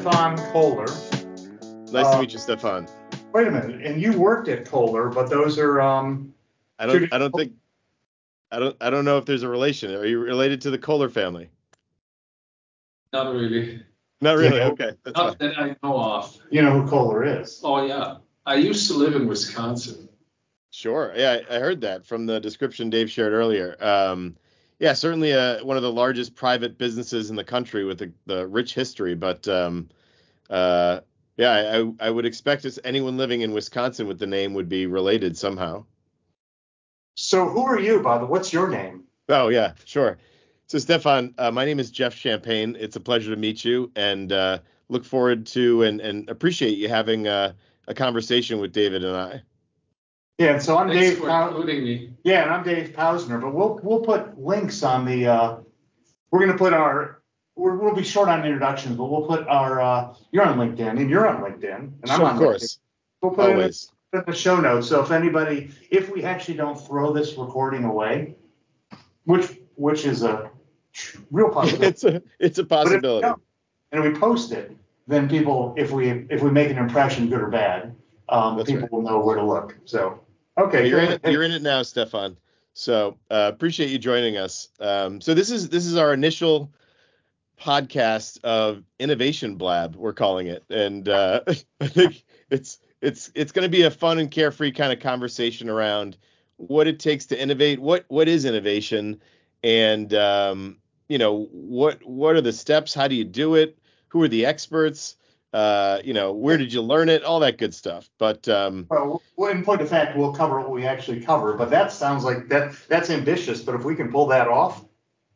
Stefan Kohler. Nice to Uh, meet you, Stefan. Wait a minute, and you worked at Kohler, but those are um. I don't I don't think I don't I don't know if there's a relation. Are you related to the Kohler family? Not really. Not really. Yeah. Okay. That's fine. That I know of. You know who Kohler is? Oh yeah. I used to live in Wisconsin. Sure. Yeah, I I heard that from the description Dave shared earlier. Um, yeah, certainly uh, one of the largest private businesses in the country with the, the rich history. But um, uh, yeah, I, I- would expect as anyone living in Wisconsin with the name would be related somehow. So who are you, by the? What's your name? Oh yeah, sure. So Stefan, uh, my name is Jeff Champagne. It's a pleasure to meet you, and uh, look forward to and, and appreciate you having uh, a conversation with David and I. Yeah, and so I'm Thanks Dave. for Pow- including me. yeah, and I'm Dave Pausner, but we'll we'll put links on the. Uh, we're gonna put our. We're, we'll be short on introductions, but we'll put our. Uh, you're on LinkedIn, and you're on LinkedIn, and I'm Sure, on of course, LinkedIn. We'll put it in always. in the show notes. So if anybody, if we actually don't throw this recording away, which which is a real possibility, it's a it's a But if we possibility. and we post it, then people, if we if we make an impression, good or bad, um, people right. will know where to look. So okay, you're in it. You're in it now, Stefan. So uh, appreciate you joining us. Um, so this is this is our initial podcast of Innovation Blab. We're calling it, and uh, I think it's it's it's going to be a fun and carefree kind of conversation around what it takes to innovate. What what is innovation, and um, you know what what are the steps? How do you do it? Who are the experts? Uh, you know, where did you learn it? All that good stuff. But um, Well, well, in point of fact, we'll cover what we actually cover, but that sounds like that that's ambitious. But if we can pull that off,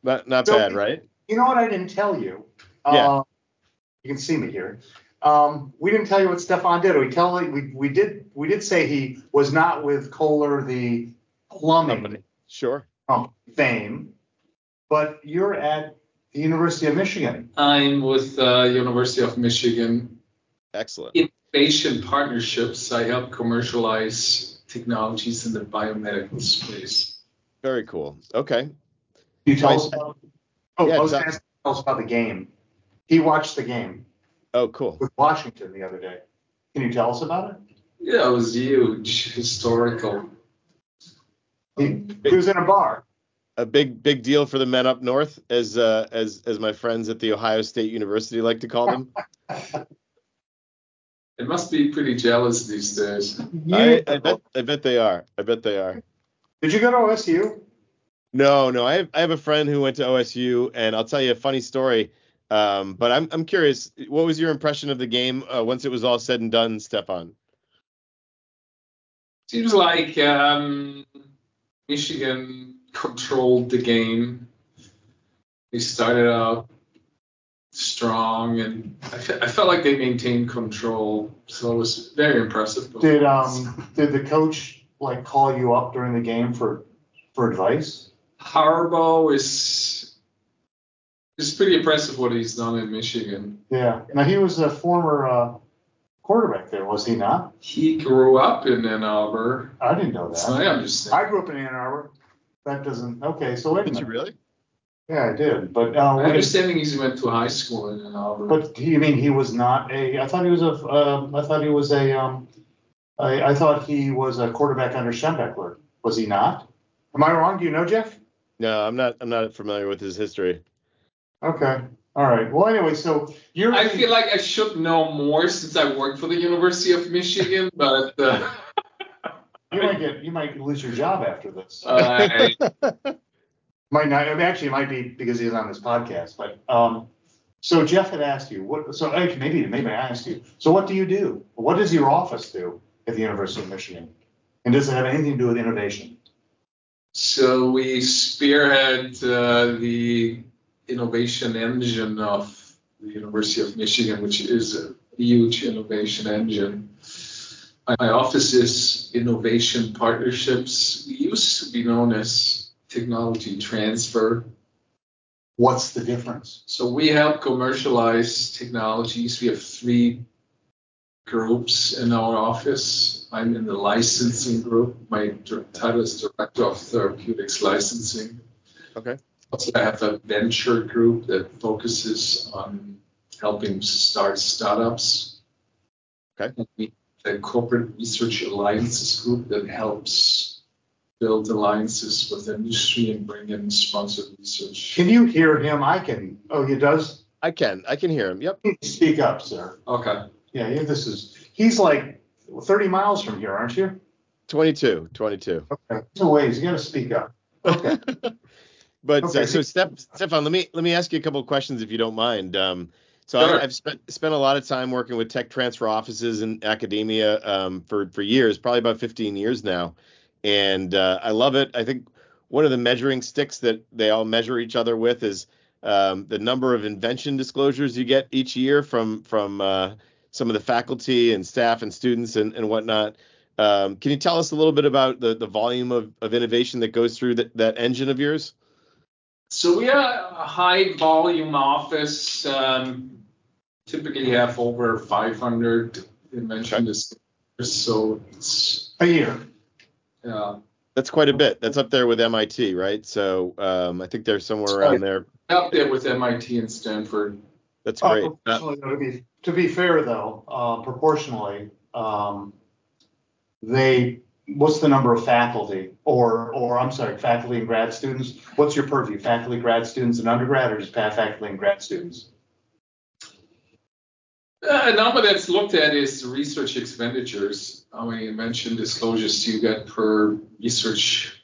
not not So- bad, right? you know what I didn't tell you? Yeah. Uh, you can see me here. Um, we didn't tell you what Stefan did. We tell we we did we did say he was not with Kohler the plumbing Company. Sure. company fame, but you're at the University of Michigan. I'm with uh, University of Michigan Excellent. Innovation Partnerships. I help commercialize technologies in the biomedical space. Very cool. Okay. Can you tell Right. us about? Oh, Yeah, I was tell- asking tell us about the game. He watched the game Oh, cool. with Washington the other day. Can you tell us about it? Yeah, it was huge, historical. He, he was in a bar. A big big deal for the men up north, as uh, as as my friends at the Ohio State University like to call them. It must be pretty jealous these days. I, I bet I bet they are. I bet they are. Did you go to OSU? No, no. I have I have a friend who went to OSU, and I'll tell you a funny story. Um, but I'm I'm curious. What was your impression of the game uh, once it was all said and done, Stefan? Seems like um, Michigan controlled the game. They started out strong, and I, fe- I felt like they maintained control. So it was very impressive. Did um did the coach like call you up during the game for for advice? Harbaugh is is pretty impressive what he's done in Michigan. Yeah. Now he was a former uh, quarterback there, was he not? He grew up in Ann Arbor. I didn't know that. my understanding. I grew up in Ann Arbor. That doesn't. Okay, so wait a Did you really? Yeah, I did. But uh, My what is- understanding is he went to high school in Ann Arbor. But you mean he was not a? I thought he was a. Um, I thought he was a. Um, I, I thought he was a quarterback under Schembechler. Was he not? Am I wrong? Do you know Jeff? No, I'm not. I'm not familiar with his history. Okay. All right. Well, anyway, so you're. I feel like I should know more since I work for the University of Michigan, but uh, you might get. You might lose your job after this. I, might not. I mean, actually, it might be because he's on this podcast. But um, so Jeff had asked you what. So actually, maybe maybe I asked you. So what do you do? What does your office do at the University of Michigan? And does it have anything to do with innovation? so we spearhead uh, the innovation engine of the University of Michigan, which is a huge innovation engine. My office is Innovation Partnerships. We used to be known as Technology Transfer. What's the difference? So we help commercialize technologies. We have three groups in our office. I'm in the licensing group. My title is Director of Therapeutics Licensing. Okay. Also, I have a venture group that focuses on helping start startups. Okay. And we, the Corporate Research Alliances Group that helps build alliances with industry and bring in sponsored research. Can you hear him? I can. Oh, he does. I can. I can hear him. Yep. Speak up, sir. Okay. Yeah, yeah, this is. He's like 30 miles from here, aren't you? 22. 22. Okay. No ways. You got to speak up. Okay. but Okay, uh, so so- Steph, Stefan, let me let me ask you a couple of questions if you don't mind. Um, so Sure. I, I've spent spent a lot of time working with tech transfer offices in academia um, for for years, probably about 15 years now, and uh, I love it. I think one of the measuring sticks that they all measure each other with is um, the number of invention disclosures you get each year from from uh, some of the faculty and staff and students and, and whatnot. Um, can you tell us a little bit about the, the volume of, of innovation that goes through that, that engine of yours? So we are a high volume office. Um, typically have over 500 invention disclosures. So it's A year. uh, That's quite a bit. That's up there with MIT, right? So um, I think they're somewhere around there. up there with MIT and Stanford. That's great. Uh, to be to be fair though, uh, proportionally, um, they what's the number of faculty or or I'm sorry, faculty and grad students? What's your purview? Faculty, grad students, and undergrad, or just faculty and grad students? Uh, A number that's looked at is research expenditures. How many invention disclosures do you get per research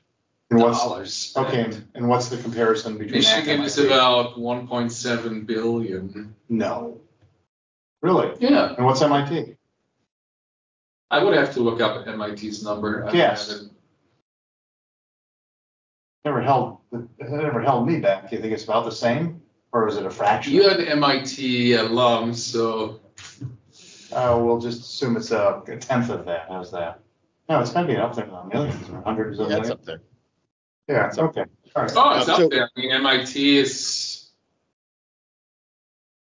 And dollars? okay? And what's the comparison between Michigan is about 1.7 billion. no, really? Yeah, And what's MIT? I would have to look up MIT's number. I Yes. haven't- Never held it never held me back. Do you think it's about the same, or is it a fraction? You're an MIT alum, so Uh, we'll just assume it's a, a tenth of that. How's that? No, it's gotta be up there in the millions or hundreds of yeah, it's millions. up there. Yeah, it's okay. All right. oh, it's Uh, so- up there. I mean, MIT is.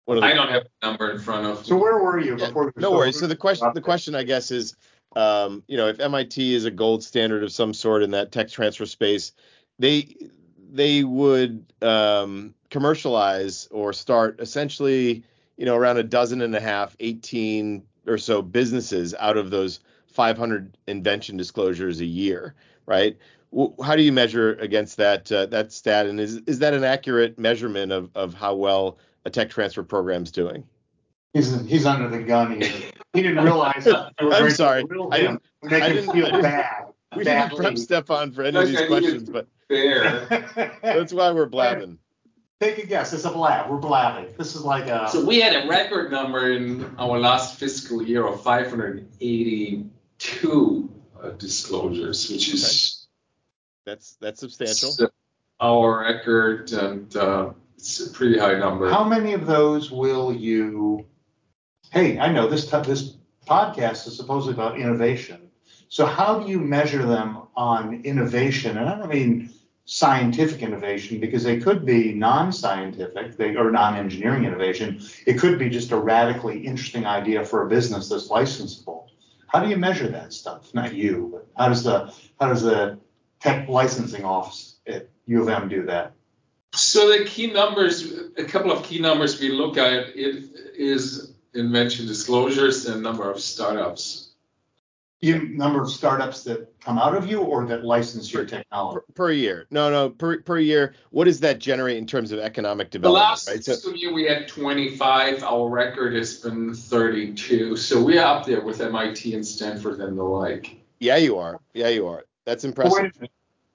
One of the- I don't have the number in front of. So where were you Yeah, before? we no worries. So the question, the question, I guess, is, um, you know, if MIT is a gold standard of some sort in that tech transfer space, they they would um, commercialize or start essentially, you know, around a dozen and a half, 18 or so businesses out of those 500 invention disclosures a year, right? How do you measure against that uh, that stat, and is is that an accurate measurement of of how well a tech transfer program's doing? He's he's under the gun. He, he didn't realize. that I'm sorry. I didn't- Make I didn't- feel I didn't- bad. We didn't prep. Stefan for any of these questions, but There. that's why we're blabbing. Take a guess. It's a blab. We're blabbing. This is like a. So we had a record number in our last fiscal year of 582 uh, disclosures, which is That's that's substantial. our record, and uh, it's a pretty high number. How many of those will you? Hey, I know this t- this podcast is supposedly about innovation. So how do you measure them on innovation? And I don't mean scientific innovation because they could be non-scientific, they or non-engineering innovation. It could be just a radically interesting idea for a business that's licensable. How do you measure that stuff? Not you, but how does the how does the tech licensing office at U of M do that? So the key numbers, a couple of key numbers we look at it is invention disclosures and number of startups. You number of startups that come out of you or that license your technology? per year. No, no, per per year. What does that generate in terms of economic development? The last right? So year we had 25. Our record has been 32. So we're up there with MIT and Stanford and the like. yeah, you are. Yeah, you are. That's But impressive.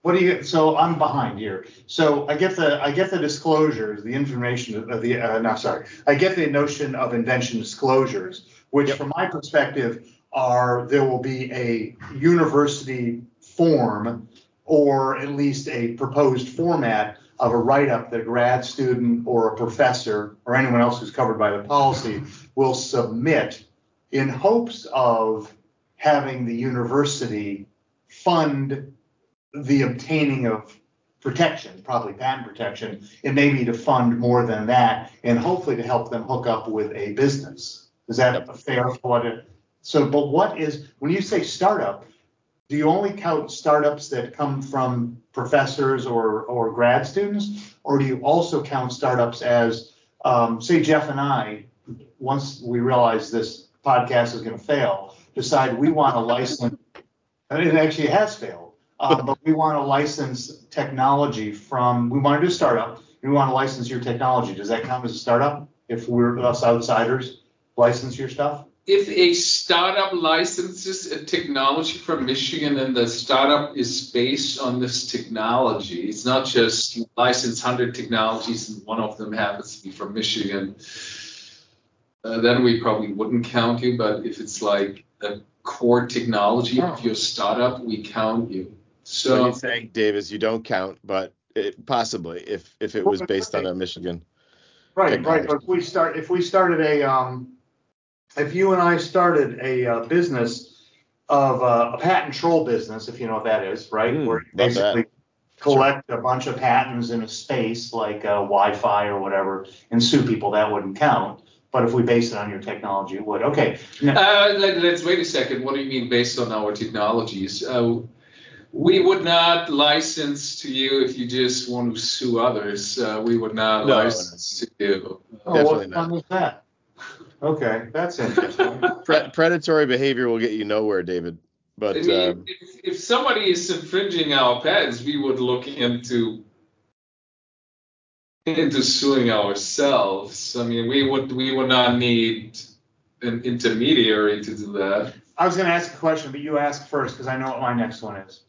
Wait a minute. What do you? So I'm behind here. So I get the I get the disclosures, the information of the uh, no sorry, I get the notion of invention disclosures, which Yep. from my perspective are there will be a university form or at least a proposed format of a write-up that a grad student or a professor or anyone else who's covered by the policy will submit in hopes of having the university fund the obtaining of protection, probably patent protection, and maybe to fund more than that, and hopefully to help them hook up with a business. Is that Yep. fair for what it? So, but what is when you say startup? Do you only count startups that come from professors or or grad students, or do you also count startups as, um, say, Jeff and I once we realize this podcast is going to fail, decide we want to license, and it actually has failed, um, but we want to license technology from, we want to do a startup, we want to license your technology. Does that count as a startup if we're us outsiders license your stuff? if a startup licenses a technology from Michigan and the startup is based on this technology, it's not just you license 100 technologies and one of them happens to be from Michigan, uh, then we probably wouldn't count you. But if it's like a core technology of your startup, we count you. So what So you saying, Dave, is you don't count, but it, possibly if if it was based on a Michigan. Right, right. But if we start, if we started a, um, if you and I started a uh, business of uh, a patent troll business, if you know what that is, right? Mm, Where you love that. basically collect a bunch of patents in a space like uh, Wi-Fi or whatever and sue people, that wouldn't count. But if we base it on your technology, it would. Okay. Now, uh, let, us wait a second. What do you mean based on our technologies? Uh, we would not license to you if you just want to sue others. Uh, we would not No, license to you. oh, definitely what fun is that? Okay, that's interesting. Pre- predatory behavior will get you nowhere, David. But I mean, um, if, if somebody is infringing our patents, we would look into into suing ourselves. I mean, we would we would not need an intermediary to do that. I was going to ask a question, but you ask first because I know what my next one is.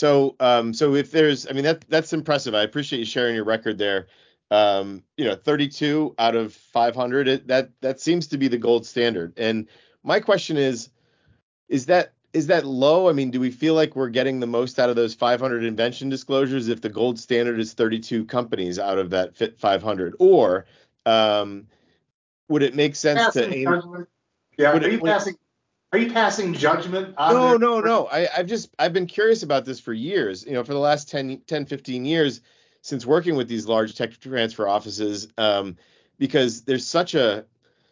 So, um, so if there's, I mean, that that's impressive. I appreciate you sharing your record there. Um, you know, 32 out of 500. It, that that seems to be the gold standard. And my question is, is that is that low? I mean, do we feel like we're getting the most out of those 500 invention disclosures if the gold standard is 32 companies out of that fit 500, or um, would it make sense to aim? judgment? Yeah, Would are it- you would it- passing? Are you passing judgment? on No, their- no, no. I, I've just I've been curious about this for years. You know, for the last 10, 10 15 years since working with these large tech transfer offices, um, because there's such a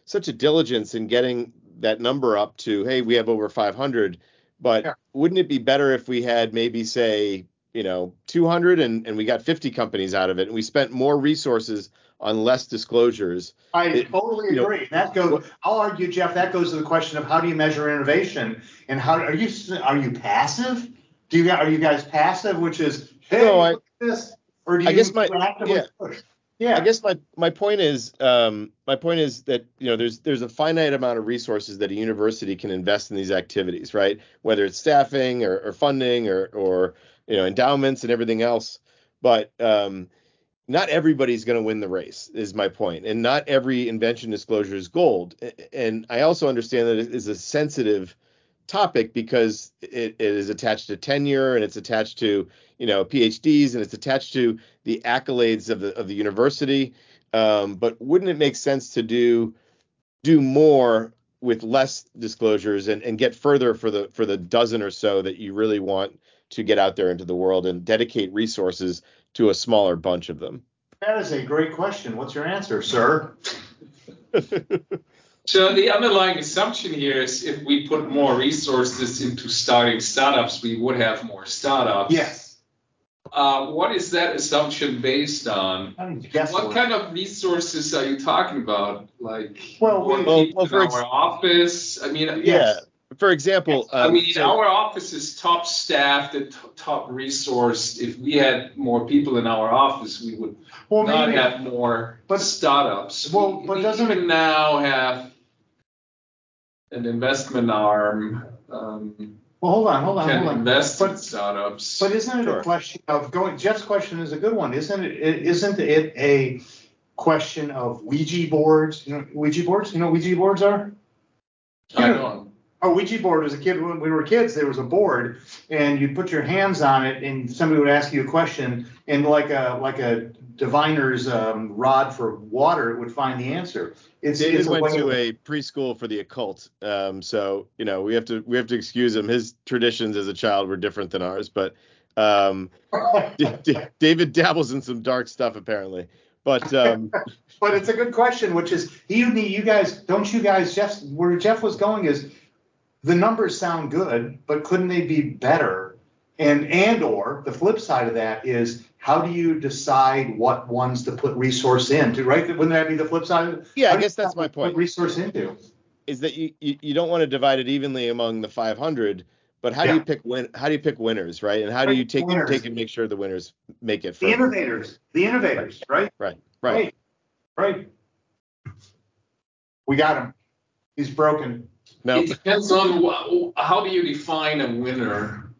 such a diligence in getting that number up to, hey, we have over 500. But Yeah. wouldn't it be better if we had maybe say, you know, 200 and, and we got 50 companies out of it and we spent more resources on less disclosures? I It- totally you know, agree. that goes. I'll argue, Jeff. That goes to the question of how do you measure innovation and how are you are you passive? Do you are you guys passive, which is hey, No, I- this, or do you guess my- actively yeah. push? Yeah. I guess my my point is um, my point is that you know there's there's a finite amount of resources that a university can invest in these activities, right? Whether it's staffing or, or funding or or you know endowments and everything else, but um, not everybody's going to win the race is my point, and not every invention disclosure is gold. And I also understand that it is a sensitive topic because it, it is attached to tenure and it's attached to you know PhDs and it's attached to the accolades of the of the university. Um, but wouldn't it make sense to do do more with less disclosures and, and get further for the for the dozen or so that you really want to get out there into the world and dedicate resources to a smaller bunch of them? that is a great question. What's your answer, sir? So the underlying assumption here is if we put more resources into starting startups, we would have more startups. Yes. Uh, what is that assumption based on? I mean, guess What what? kind of resources are you talking about? Like Well, more we- Well- people well, for ex- our office? I mean, yeah. Yes. For example, I um, mean, so- our office is top staffed and t- top resourced. If we had more people in our office, we would Well, not maybe. have more but- startups. well, we, but we doesn't even it- now have an investment arm. Um, Well, hold on, hold on, hold on. invest in startups. But isn't it Sure. a question of going? Jeff's question is a good one, isn't it? it? Isn't it a question of Ouija boards? You know, Ouija boards. You know what Ouija boards are? I don't. A Ouija board was a kid when we were kids. There was a board, and you'd put your hands on it, and somebody would ask you a question, and like a like a diviner's um, rod for water, it would find the answer. It's, David it's went to a preschool for the occult, um, so you know we have to we have to excuse him. His traditions as a child were different than ours, but um, D- D- David dabbles in some dark stuff apparently. But um, But it's a good question, which is you need you guys don't you guys Jeff where Jeff was going is the numbers sound good, but couldn't they be better? And and or the flip side of that is how do you decide what ones to put resource into, right? Wouldn't that be the flip side? Yeah, I How you guess that's my to put point. Resource into. is that you, you, you don't want to divide it evenly among the 500 but how do you pick win how do you pick winners right and how do you take Winners. take and make sure the winners make it The innovators, the innovators, right? right right Right. Right. We got him. He's broken. No It depends on wha- how do you define a winner.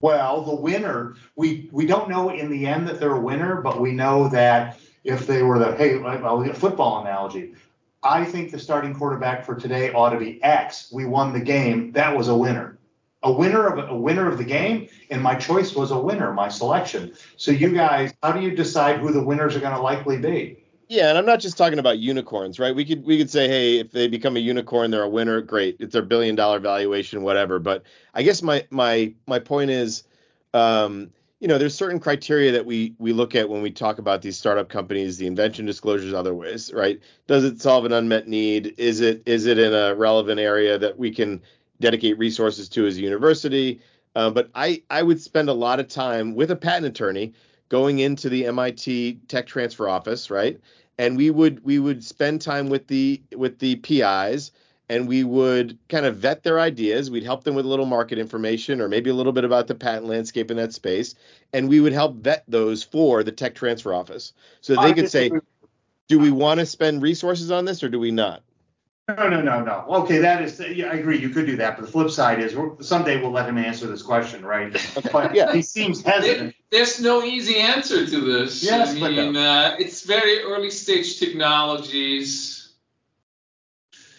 Well, the winner, we we don't know in the end that they're a winner, but we know that if they were the hey, I'll a football analogy. I think the starting quarterback for today ought to be X. We won the game. That was a winner. A winner of a winner of the game, and my choice was a winner, my selection. So you guys, how do you decide who the winners are going to likely be? Yeah and i'm not just talking about unicorns right? We could we could say hey if they become a unicorn they're a winner great. It's their billion dollar valuation whatever. But i guess my my my point is um you know there's certain criteria that we we look at when we talk about these startup companies the invention disclosures other ways right? Does it solve an unmet need? Is it is it in a relevant area that we can dedicate resources to as a university? Uh, but i i would spend a lot of time with a patent attorney going into the mit tech transfer office right and we would we would spend time with the with the pis and we would kind of vet their ideas. We'd help them with a little market information or maybe a little bit about the patent landscape in that space. And we would help vet those for the tech transfer office. So they could say, do we want to spend resources on this or do we not? No, no, no, no. Okay, that is, yeah, I agree. You could do that, but the flip side is we're- someday we'll let him answer this question, right? But Yeah. he seems There- hesitant. There's no easy answer to this. Yes, I but mean, uh, it's very early stage technologies.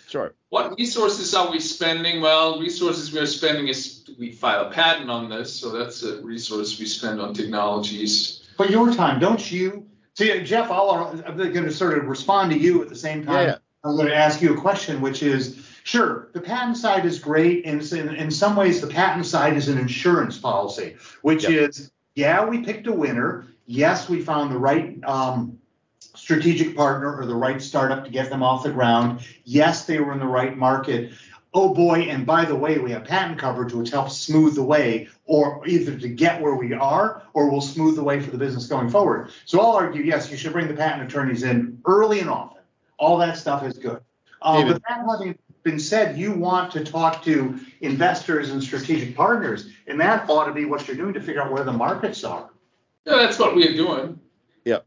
Sure. What resources are we spending? Well, resources we are spending is we file a patent on this, so that's a resource we spend on technologies. But your time, don't you? See, Jeff, I'll, I'm going to sort of respond to you at the same time. Yeah, yeah. I'm going to ask you a question, which is, sure, the patent side is great, and in, in some ways, the patent side is an insurance policy, which Yep. is, yeah, we picked a winner. Yes, we found the right um, strategic partner or the right startup to get them off the ground. Yes, they were in the right market. Oh boy, and by the way, we have patent coverage which helps smooth the way, or either to get where we are, or will smooth the way for the business going forward. So I'll argue, yes, you should bring the patent attorneys in early and often. All that stuff is good. Um, but that having been said, you want to talk to investors and strategic partners, and that ought to be what you're doing to figure out where the markets are. Yeah, that's what we're doing. Yeah.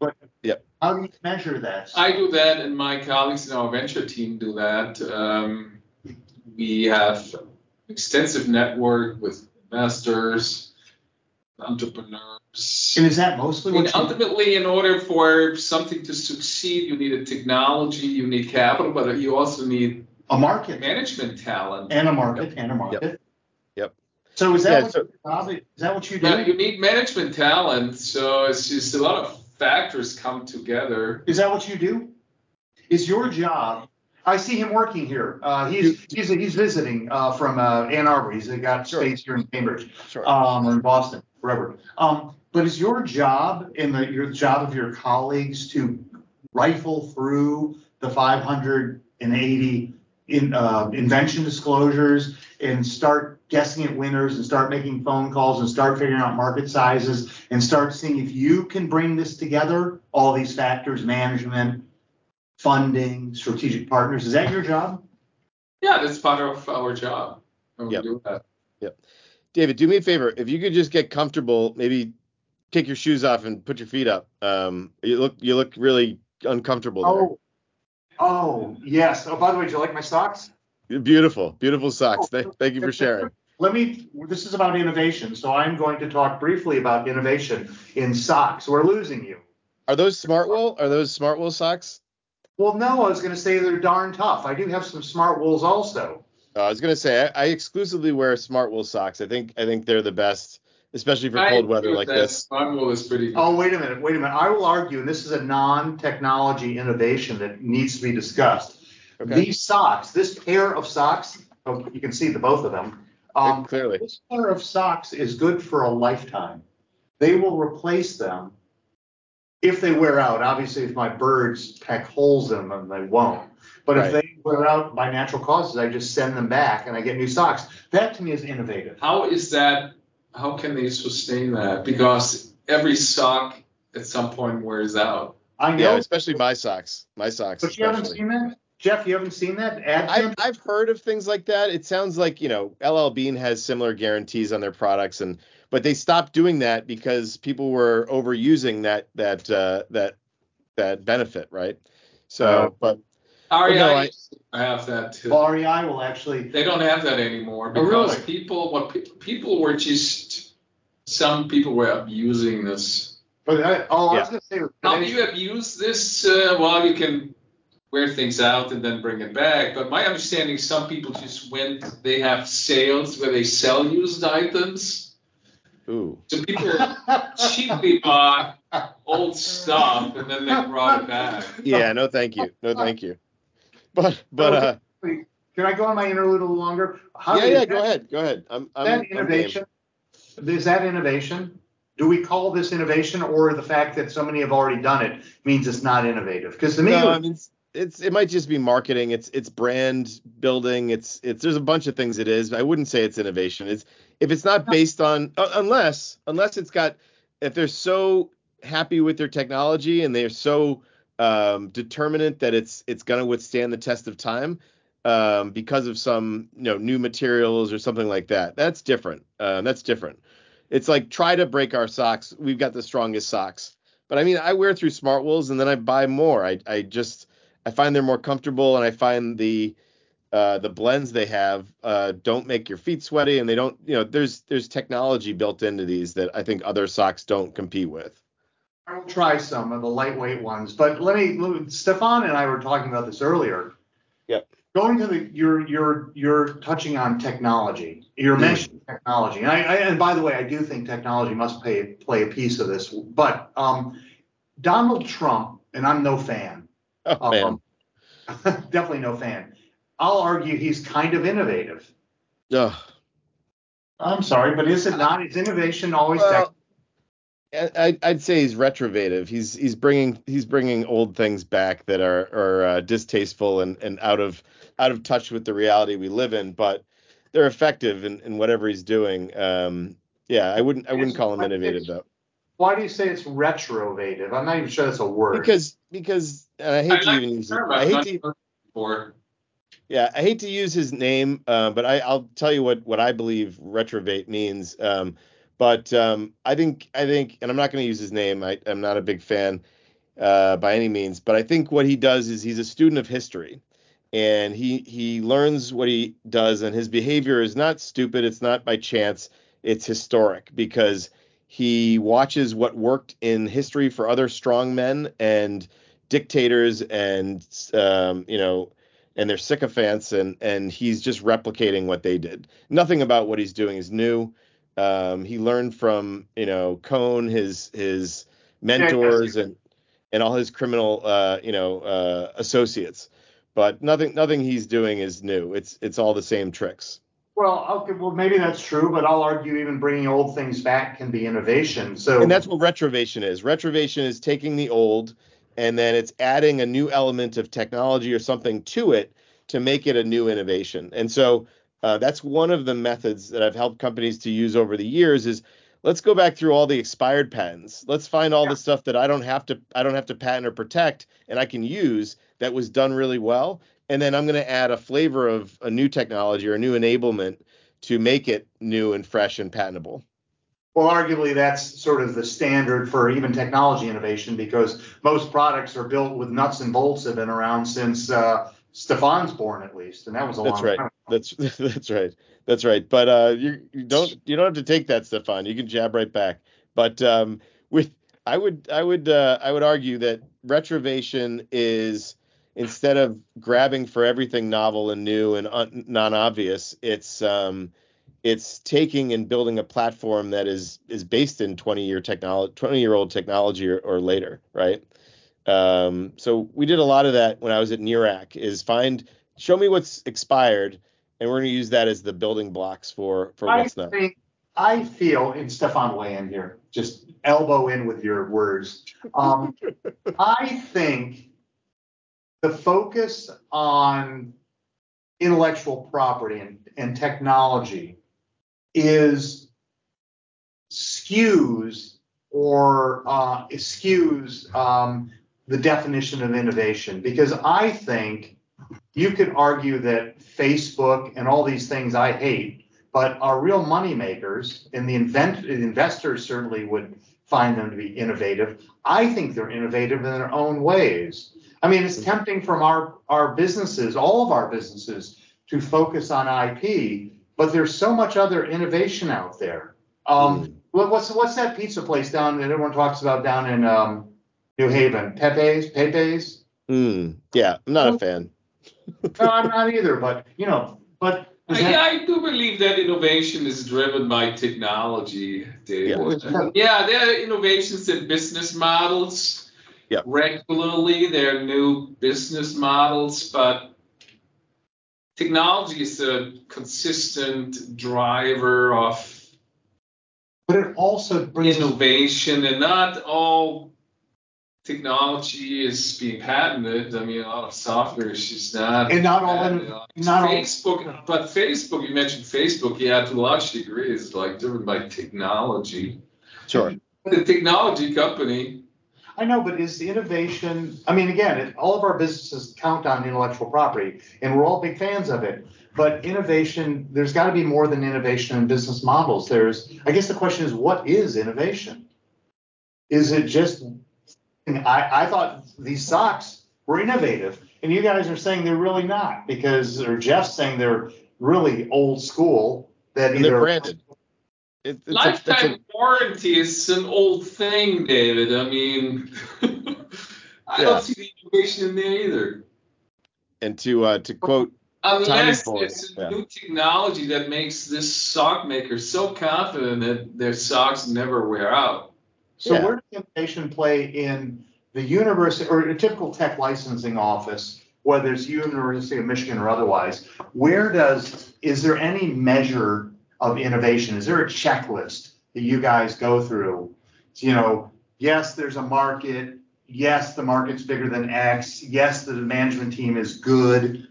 Yeah. How do you measure that? I do that, and my colleagues in our venture team do that. Um, we have extensive network with investors, entrepreneurs. and is that mostly And what you ultimately, in order for something to succeed, you need a technology, you need capital, but you also need a market management talent. and a market and a market? Yep. So is that Yeah, what so- your is? Is that what you do? Yeah, you need management talent, so it's just a lot of factors come together. Is that what you do? Is your job? I see him working here. Uh, he's he's he's visiting uh, from uh, Ann Arbor. He's got Sure. space here in Cambridge, Sure. um, or in Boston, wherever. Um, but is your job and the your job of your colleagues to rifle through the 580 in, uh, invention disclosures and start guessing at winners and start making phone calls and start figuring out market sizes and start seeing if you can bring this together, all these factors, management, funding, strategic partners. Is that your job? Yeah, that's part of our job. when we Yep. do that. David, do me a favor. If you could just get comfortable, maybe take your shoes off and put your feet up. Um, you look you look really uncomfortable there. Oh, oh, yes. Oh, by the way, do you like my socks? Beautiful, beautiful socks. Oh, Thank, thank you for sharing. Let me, this is about innovation. So I'm going to talk briefly about innovation in socks. We're losing you. Are those Smartwool? Are those Smartwool socks? Well, no, I was going to say they're darn tough. I do have some Smartwools also. Uh, I was gonna say I, I exclusively wear Smartwool socks. I think I think they're the best, especially for I cold weather like that. this. Smartwool is pretty good. Oh, wait a minute, wait a minute. I will argue, and this is a non-technology innovation that needs to be discussed. Okay. These socks, this pair of socks, oh, you can see the both of them. Um, Clearly. This pair of socks is good for a lifetime. They will replace them if they wear out. Obviously, if my birds peck holes in them, they won't. But if they wear out by natural causes, I just send them back and I get new socks. That to me is innovative. How is that how can they sustain that? Because every sock at some point wears out. I know, Yeah, especially my socks. My socks. but you haven't seen that, Jeff. You haven't seen that ad I've. I've heard of things like that. It sounds like you know LL Bean has similar guarantees on their products, and but they stopped doing that because people were overusing that that uh, that that benefit, right? So, but REI no, I- I have that too. Well, REI will actually. They don't have that anymore Oh, because really? people what pe- people were just some people were abusing this. But I, oh, I was gonna say. How do you abuse this? Uh, well, you can wear things out and then bring it back. But my understanding, is some people just went. They have sales where they sell used items. ooh, So people cheaply bought old stuff and then they brought it back. yeah, no, thank you, no, thank you. But but uh, Can I go on my interlude a little longer? How yeah, yeah, that- go ahead, go ahead. I'm I'm, that I'm innovation? Is that innovation? Do we call this innovation, or the fact that so many have already done it means it's not innovative? Because to me, No, it I mean it's, it's it might just be marketing. It's it's brand building. It's it's there's a bunch of things it is. I wouldn't say it's innovation. It's if it's not based on uh, unless unless it's got if they're so happy with their technology and they're so um, determinant that it's it's going to withstand the test of time um, because of some you know new materials or something like that. That's different. Uh, that's different. It's like try to break our socks. We've got the strongest socks. But I mean, I wear through Smartwools and then I buy more. I I just I find they're more comfortable and I find the uh, the blends they have uh, don't make your feet sweaty and they don't you know there's there's technology built into these that I think other socks don't compete with. I will try some of the lightweight ones, but let me. let me- Stefan and I were talking about this earlier. Yep. Going to the, you're you're you're touching on technology. You're Mm. mentioning technology, and I, I and by the way, I do think technology must play play a piece of this. But um, Donald Trump, and I'm no fan. Oh man, Um, definitely no fan. I'll argue he's kind of innovative. Ugh. I'm sorry, but is it not? Is innovation always Well, I, I'd say he's retrovative. He's he's bringing he's bringing old things back that are are uh, distasteful and, and out of out of touch with the reality we live in, but they're effective in, in whatever he's doing. Um, yeah, I wouldn't I wouldn't call him innovative though, Why do you say it's retrovative? I'm not even sure that's a word. because because and I hate I to like even use it. I hate to before. Yeah, I hate to use his name, uh, but I, I'll tell you what what I believe retrovate means. Um, but um, I think I think, and I'm not going to use his name. I, I'm not a big fan uh, by any means, but I think what he does is he's a student of history, and he he learns what he does, and his behavior is not stupid. It's not by chance. It's historic because he watches what worked in history for other strong men and dictators and um, you know and they're sycophants and and he's just replicating what they did. Nothing about what he's doing is new. Um, he learned from you know Cohn, his his mentors, and and all his criminal uh, you know uh, associates. But nothing nothing he's doing is new. It's it's all the same tricks. Well, okay, well maybe that's true, but I'll argue even bringing old things back can be innovation. So And that's what retrovation is. Retrovation is taking the old and then it's adding a new element of technology or something to it to make it a new innovation. And so uh, that's one of the methods that I've helped companies to use over the years is let's go back through all the expired patents. Let's find all Yeah. the stuff that I don't have to I don't have to patent or protect and I can use that was done really well. And then I'm going to add a flavor of a new technology or a new enablement to make it new and fresh and patentable. well, arguably that's sort of the standard for even technology innovation because most products are built with nuts and bolts that have been around since uh, Stefan's born at least, and that was a That's long right. time. That's that's right. That's right. But uh, you, you don't you don't have to take that, stuff on. You can jab right back. But um, with I would I would uh, I would argue that retrovation is instead of grabbing for everything novel and new and un- non-obvious, it's um, it's taking and building a platform that is is based in 20 year technology 20 year old technology or, or later, right? Um, so we did a lot of that when I was at NERAC is find show me what's expired and we're going to use that as the building blocks for for I what's not. think I feel, and Stefan weigh in here, just elbow in with your words. Um, I think the focus on intellectual property and, and technology is skews or uh, skews um, the definition of innovation because I think you could argue that Facebook and all these things I hate, but are real money makers, and the invent- investors certainly would find them to be innovative. I think they're innovative in their own ways. I mean, it's tempting from our our businesses, all of our businesses, to focus on IP, but there's so much other innovation out there. Um, mm. What's what's that pizza place down that everyone talks about down in um, New Haven? Pepe's, Pepe's. Mm. Yeah, I'm not a fan. no, I'm not either. But you know, but that... I, do believe that innovation is driven by technology, Dave. Yeah, yeah there are innovations in business models. Yeah. Regularly, there are new business models, but technology is a consistent driver of but it also brings innovation and not all technology is being patented. I mean, a lot of software is just not. And not all. In, not Facebook, all. but Facebook. You mentioned Facebook. Yeah, to a large degree, is like driven by technology. Sure. The technology company. I know, but is the innovation? I mean, again, it, all of our businesses count on intellectual property, and we're all big fans of it. But innovation, there's got to be more than innovation in business models. There's, I guess, the question is, what is innovation? Is it just I, I thought these socks were innovative, and you guys are saying they're really not because, or Jeff's saying they're really old school. That and either, they're branded. It, Lifetime a, warranty is an old thing, David. I mean, I yeah. don't see the innovation in there either. And to uh, to quote Unless it's a yeah. new technology that makes this sock maker so confident that their socks never wear out. So yeah. where does innovation play in the university or a typical tech licensing office, whether it's University of Michigan or otherwise? Where does is there any measure of innovation? Is there a checklist that you guys go through? So, You know, yes, there's a market. Yes, the market's bigger than X. Yes, the management team is good.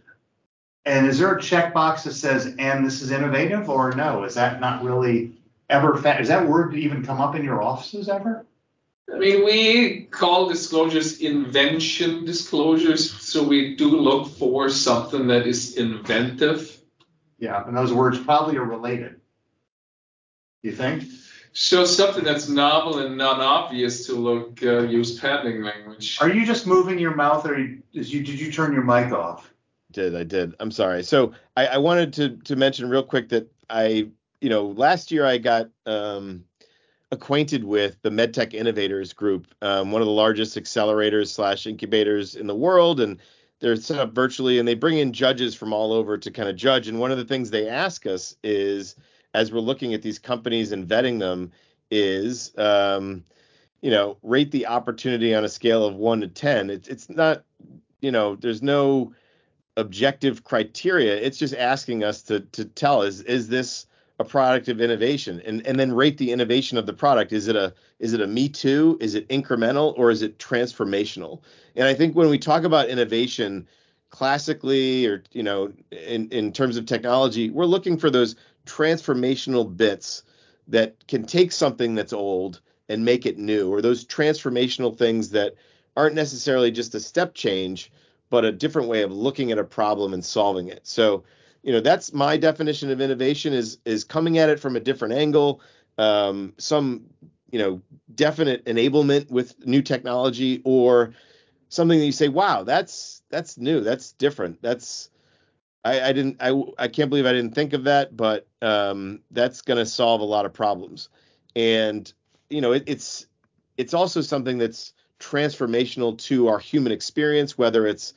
And is there a checkbox that says, and this is innovative, or no? Is that not really ever fa- does that word even come up in your offices ever? I mean, we call disclosures invention disclosures, so we do look for something that is inventive. Yeah, and those words probably are related. You think? So something that's novel and not obvious to look uh, use patenting language. Are you just moving your mouth, or did you did you turn your mic off? Did I did? I'm sorry. So I, I wanted to to mention real quick that I you know, last year I got um, acquainted with the MedTech Innovators Group, um, one of the largest accelerators slash incubators in the world, and they're set up virtually, and they bring in judges from all over to kind of judge. And one of the things they ask us is, as we're looking at these companies and vetting them, is um, you know, rate the opportunity on a scale of one to ten. It's it's not, you know, there's no objective criteria. It's just asking us to to tell is is this a product of innovation. And and then rate the innovation of the product. Is it a is it a me too? Is it incremental or is it transformational? And i think when we talk about innovation classically or you know in in terms of technology we're looking for those transformational bits that can take something that's old and make it new or those transformational things that aren't necessarily just a step change but a different way of looking at a problem and solving it. So you know that's my definition of innovation is is coming at it from a different angle. Um, some you know definite enablement with new technology or something that you say wow that's that's new that's different. That's I, I didn't I, I can't believe I didn't think of that but um, that's going to solve a lot of problems. And you know it, it's it's also something that's transformational to our human experience whether it's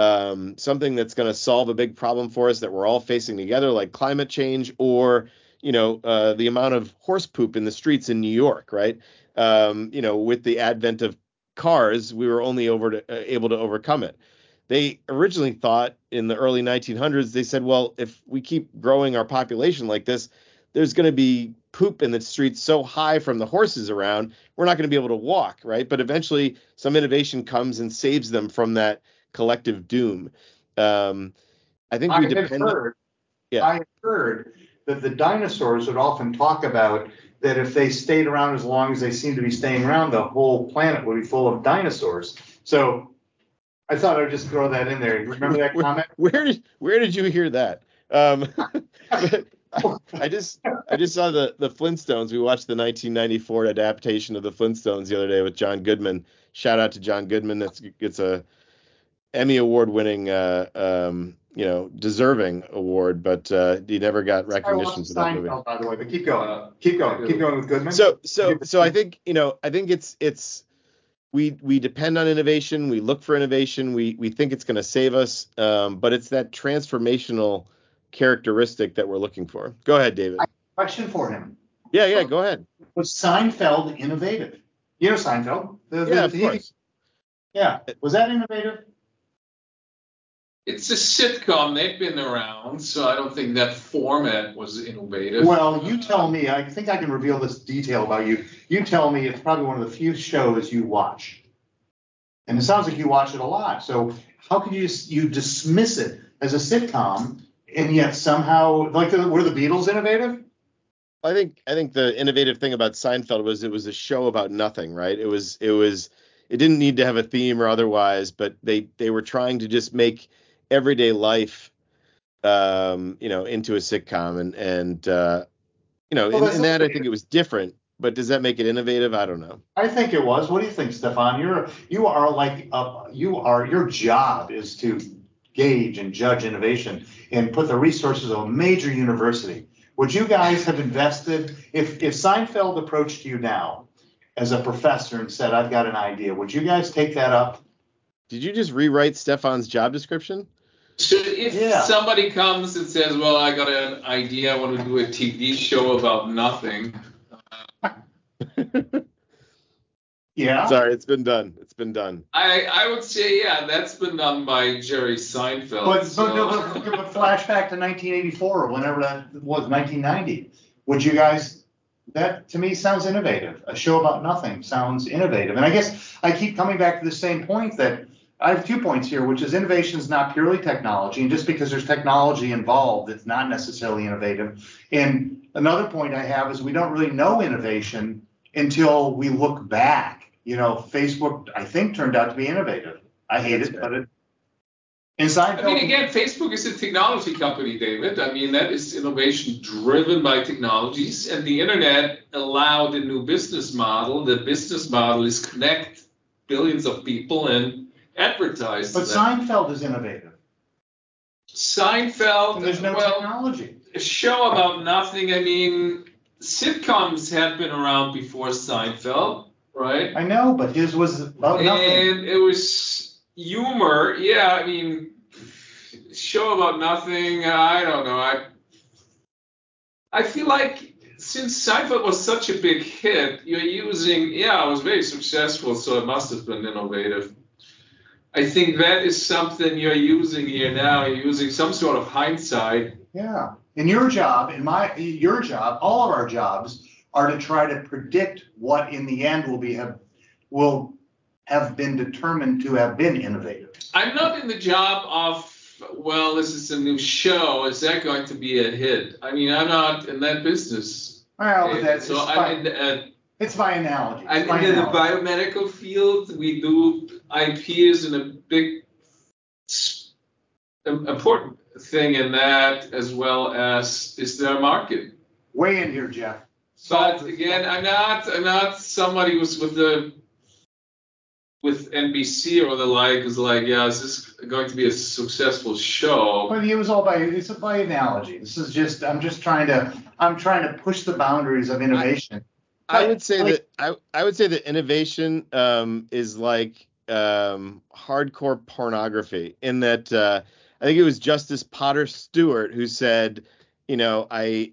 um, something that's going to solve a big problem for us that we're all facing together, like climate change or you know uh, the amount of horse poop in the streets in New York, right? Um, you know, with the advent of cars, we were only over to, uh, able to overcome it. They originally thought in the early 1900s, they said, well, if we keep growing our population like this, there's going to be poop in the streets so high from the horses around, we're not going to be able to walk, right? But eventually, some innovation comes and saves them from that collective doom. Um, I think we I depend. Heard, yeah. I have heard that the dinosaurs would often talk about that if they stayed around as long as they seem to be staying around, the whole planet would be full of dinosaurs. So I thought I'd just throw that in there. Remember that comment? Where did where did you hear that? Um, I just I just saw the the Flintstones. We watched the 1994 adaptation of the Flintstones the other day with John Goodman. Shout out to John Goodman. That's it's a Emmy award winning uh, um, you know deserving award, but uh, he never got recognition for that movie. Seinfeld, by the way, but keep going. Keep going. Keep going with Goodman. So so so I think you know I think it's it's we we depend on innovation. We look for innovation. We we think it's going to save us, um, but it's that transformational characteristic that we're looking for. Go ahead, David. Question for him. Yeah, yeah, go ahead. Was Seinfeld innovative? You know Seinfeld? The- the- Yeah, of the- course. Yeah. Was that innovative? It's a sitcom. They've been around, so I don't think that format was innovative. Well, you tell me. I think I can reveal this detail about you. You tell me it's probably one of the few shows you watch, and it sounds like you watch it a lot. So how could you you dismiss it as a sitcom and yet somehow like the, were the Beatles innovative? I think I think the innovative thing about Seinfeld was it was a show about nothing, right? It was it was it didn't need to have a theme or otherwise, but they they were trying to just make everyday life um, you know, into a sitcom and and uh, you know, Well, in, in that I think it was different, but does that make it innovative? I don't know. I think it was. What do you think, Stefan? You're you are like uh, you are. Your job is to gauge and judge innovation and put the resources of a major university. Would you guys have invested if if Seinfeld approached you now as a professor and said, "I've got an idea"? Would you guys take that up? Did you just rewrite Stefan's job description? So if Yeah. somebody comes and says, "Well, I got an idea. I want to do a TV show about nothing," Yeah. Sorry, it's been done. It's been done. I I would say, yeah, that's been done by Jerry Seinfeld. But, so- but, but, but flashback to 1984 or whenever that was, 1990. Would you guys? That to me sounds innovative. A show about nothing sounds innovative. And I guess I keep coming back to the same point that I have two points here, which is innovation is not purely technology, and just because there's technology involved, it's not necessarily innovative. And another point I have is we don't really know innovation until we look back. You know, Facebook I think turned out to be innovative. I hate That's it, but it. Inside I mean, again, Facebook is a technology company, David. I mean, that is innovation driven by technologies, and the internet allowed a new business model. The business model is connect billions of people and But. Seinfeld is innovative. Seinfeld, And there's no well, technology. a show about nothing. I mean, sitcoms had been around before Seinfeld, right? I know, but his was about nothing. And it was humor. Yeah, I mean, show about nothing. I don't know. I I feel like since Seinfeld was such a big hit, you're using. Yeah, it was very successful, so it must have been innovative. I think that is something you're using here now. You're using some sort of hindsight. Yeah. And your job, in my your job, all of our jobs are to try to predict what in the end will be have will have been determined to have been innovative. I'm not in the job of. Well, this is a new show. Is that going to be a hit? I mean, I'm not in that business. Well, but that's so I'm by, in, uh, it's by analogy. It's I'm in the biomedical field. We do IPs in a big, important thing in that, as well as is there a market? Way in here, Jeff. But again, I'm not. I'm not somebody who's with the with NBC or the like is like, yeah, is this going to be a successful show? But it was all by it's by analogy. This is just I'm just trying to I'm trying to push the boundaries of innovation. I But, would say like- that I, I would say that innovation um, is like um, hardcore pornography in that uh, I think it was Justice Potter Stewart who said, you know, I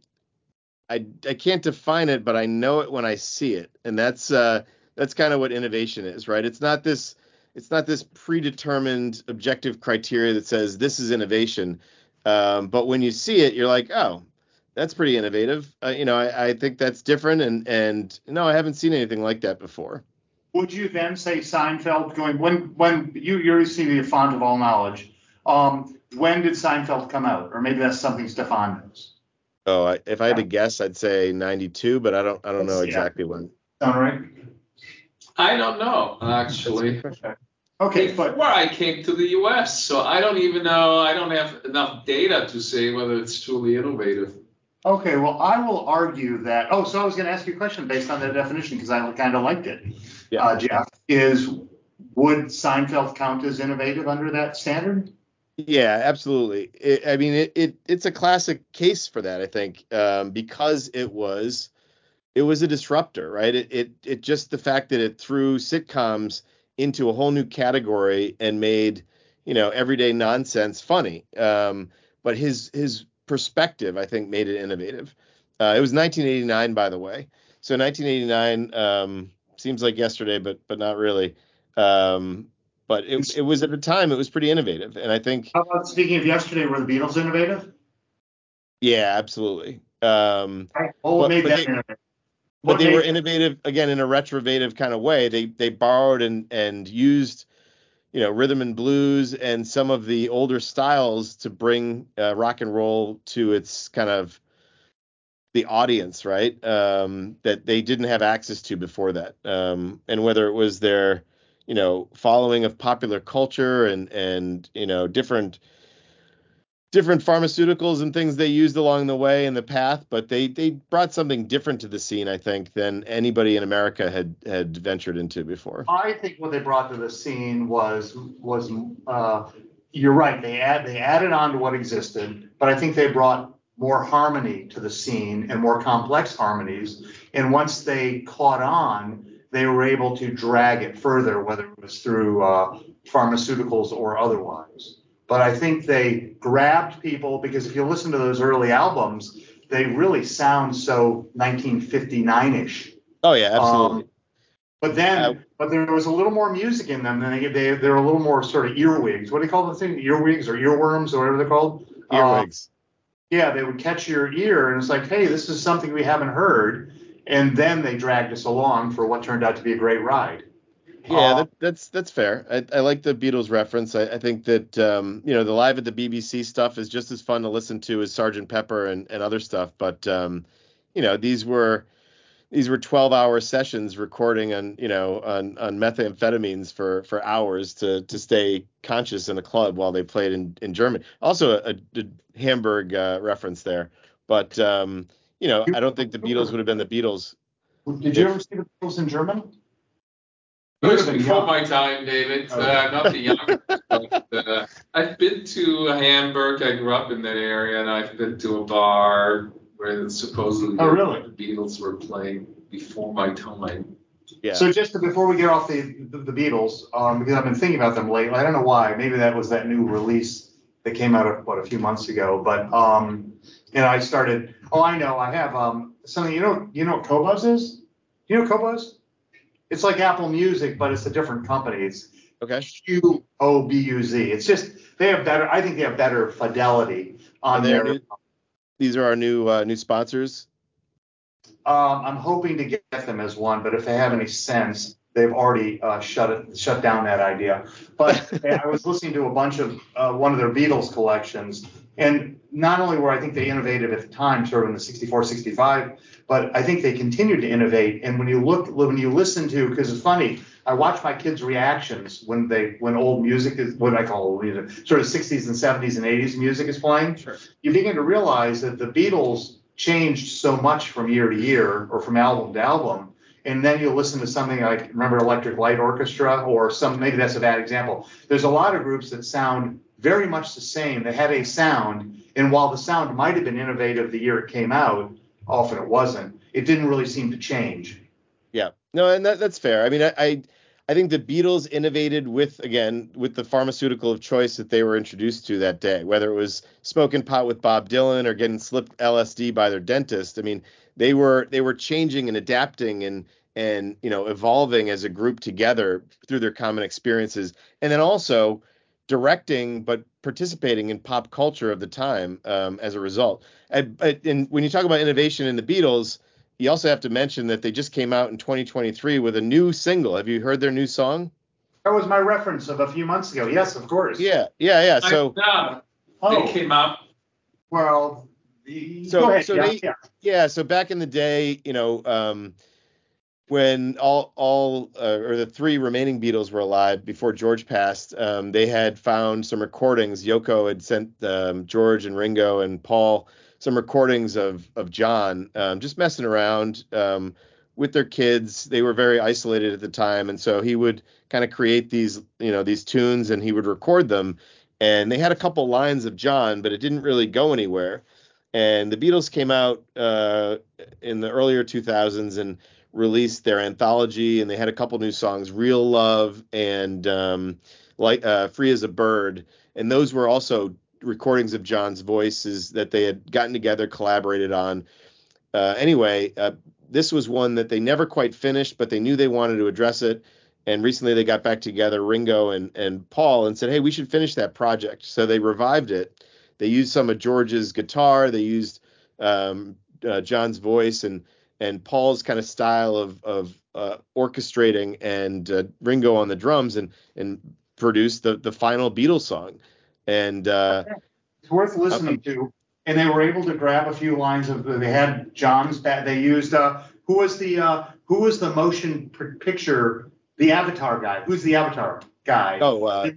I I can't define it, but I know it when I see it, and that's uh, that's kind of what innovation is, right? It's not this it's not this predetermined objective criteria that says this is innovation, um, but when you see it, you're like, oh, that's pretty innovative. Uh, you know, I, I think that's different, and and no, I haven't seen anything like that before. Would you then say Seinfeld going when when you you see the font of all knowledge? Um, when did Seinfeld come out? Or maybe that's something Stefan knows. Oh, I, if I had to guess, I'd say 92, but I don't I don't know Yeah. exactly when. Sound right? I don't know actually. Okay. Okay, but Before I came to the U.S., so I don't even know. I don't have enough data to say whether it's truly innovative. okay, well, I will argue that. Oh, so I was going to ask you a question based on that definition because I kind of liked it. Yeah. Uh, Jeff, is would Seinfeld count as innovative under that standard? Yeah, absolutely. It, I mean, it, it it's a classic case for that. I think um, because it was it was a disruptor, right? It, it it just the fact that it threw sitcoms into a whole new category and made you know everyday nonsense funny. Um, but his his perspective, I think, made it innovative. Uh, it was 1989, by the way. So 1989 um, seems like yesterday, but but not really. Um, but it, it was at the time it was pretty innovative, and I think How about speaking of yesterday, were the Beatles innovative? yeah, absolutely. Um, Right. Well, what But- made but them they- innovative? but they were innovative again in a retrovative kind of way. They they borrowed and and used you know rhythm and blues and some of the older styles to bring uh, rock and roll to its kind of the audience, right? Um, that they didn't have access to before that. Um, and whether it was their you know following of popular culture and and you know different different pharmaceuticals and things they used along the way in the path, but they they brought something different to the scene, I think, than anybody in America had had ventured into before. I think what they brought to the scene was was uh, you're right. They add they added on to what existed, but I think they brought more harmony to the scene and more complex harmonies. And once they caught on, they were able to drag it further, whether it was through uh, pharmaceuticals or otherwise. But I think they grabbed people because if you listen to those early albums, they really sound so 1959ish. Oh yeah, absolutely. Um, but then, Uh, but there was a little more music in them. Than they, they they're a little more sort of earwigs. What do you call the thing? Earwigs or earworms or whatever they're called. Uh, Earwigs. Yeah, they would catch your ear, and it's like, hey, this is something we haven't heard. And then they dragged us along for what turned out to be a great ride. yeah, that, that's that's fair. I, I like the Beatles reference. I, I think that um, you know the live at the BBC stuff is just as fun to listen to as Sergeant Pepper and, and other stuff. But um, you know these were these were 12 hour sessions recording on you know on, on methamphetamines for for hours to to stay conscious in a club while they played in in German. Also a, a Hamburg uh, reference there, but um, you know I don't think the Beatles would have been the Beatles. Did you ever see the Beatles in German? It was before my time, David. Okay. Uh, not the young. but, uh, I've been to Hamburg. I grew up in that area, and I've been to a bar where supposedly Oh, really? the Beatles were playing before my time. Yeah. So just to- before we get off the the, the Beatles, um, because I've been thinking about them lately. I don't know why. Maybe that was that new release that came out what a few months ago. But um, and I started. Oh, I know. I have um something. You know. You know what Qobuz is? You know what Qobuz? It's like Apple Music, but it's a different company. It's okay. Q O B U Z. It's just they have better. I think they have better fidelity on they their. new- These are our new uh, new sponsors. Um, I'm hoping to get them as one, but if they have any sense, they've already uh, shut it, shut down that idea. But I was listening to a bunch of uh, one of their Beatles collections, and not only were I think they innovative at the time, sort of in the 64, 65, but I think they continued to innovate. And when you look, when you listen to, because it's funny, I watch my kids' reactions when they when old music is what I call old music, sort of 60s and 70s and 80s music is playing Sure. you begin to realize that the Beatles changed so much from year to year or from album to album. And then you'll listen to something like remember Electric Light Orchestra or some maybe that's a bad example. There's a lot of groups that sound very much the same. They had a sound, and while the sound might have been innovative the year it came out, often it wasn't. It didn't really seem to change. Yeah. No, and that, that's fair. I mean, I, I I think the Beatles innovated with again with the pharmaceutical of choice that they were introduced to that day, whether it was smoking pot with Bob Dylan or getting slipped LSD by their dentist. I mean, they were they were changing and adapting and and you know evolving as a group together through their common experiences, and then also directing but participating in pop culture of the time um, as a result. I, I, and when you talk about innovation in the Beatles, you also have to mention that they just came out in 2023 with a new single. Have you heard their new song? That was my reference of a few months ago. Yes, of course. Yeah, yeah, yeah. So I, no, Oh, they came out. well, So- ahead, so yeah, they- yeah. Yeah, so back in the day, you know, um, when all all uh, or the three remaining Beatles were alive before George passed, um, they had found some recordings. Yoko had sent um, George and Ringo and Paul some recordings of of John um, just messing around um, with their kids. They were very isolated at the time, and so he would kind of create these you know these tunes and he would record them. And they had a couple lines of John, but it didn't really go anywhere. And the Beatles came out uh, in the earlier 2000s and released their anthology, and they had a couple new songs, "Real Love" and um, like uh, "Free as a Bird," and those were also recordings of John's voices that they had gotten together, collaborated on. Uh, anyway, uh, this was one that they never quite finished, but they knew they wanted to address it. And recently they got back together, Ringo and, and Paul, and said, hey, we should finish that project. So they revived it. They used some of George's guitar. They used um, uh, John's voice and and Paul's kind of style of of uh, orchestrating and uh, Ringo on the drums and and produced the the final Beatles song. And uh, It's worth listening to. And they were able to grab a few lines of. They had John's. That they used. Uh, who was the uh, Who was the motion picture? The Avatar guy. Who's the Avatar guy? oh, uh,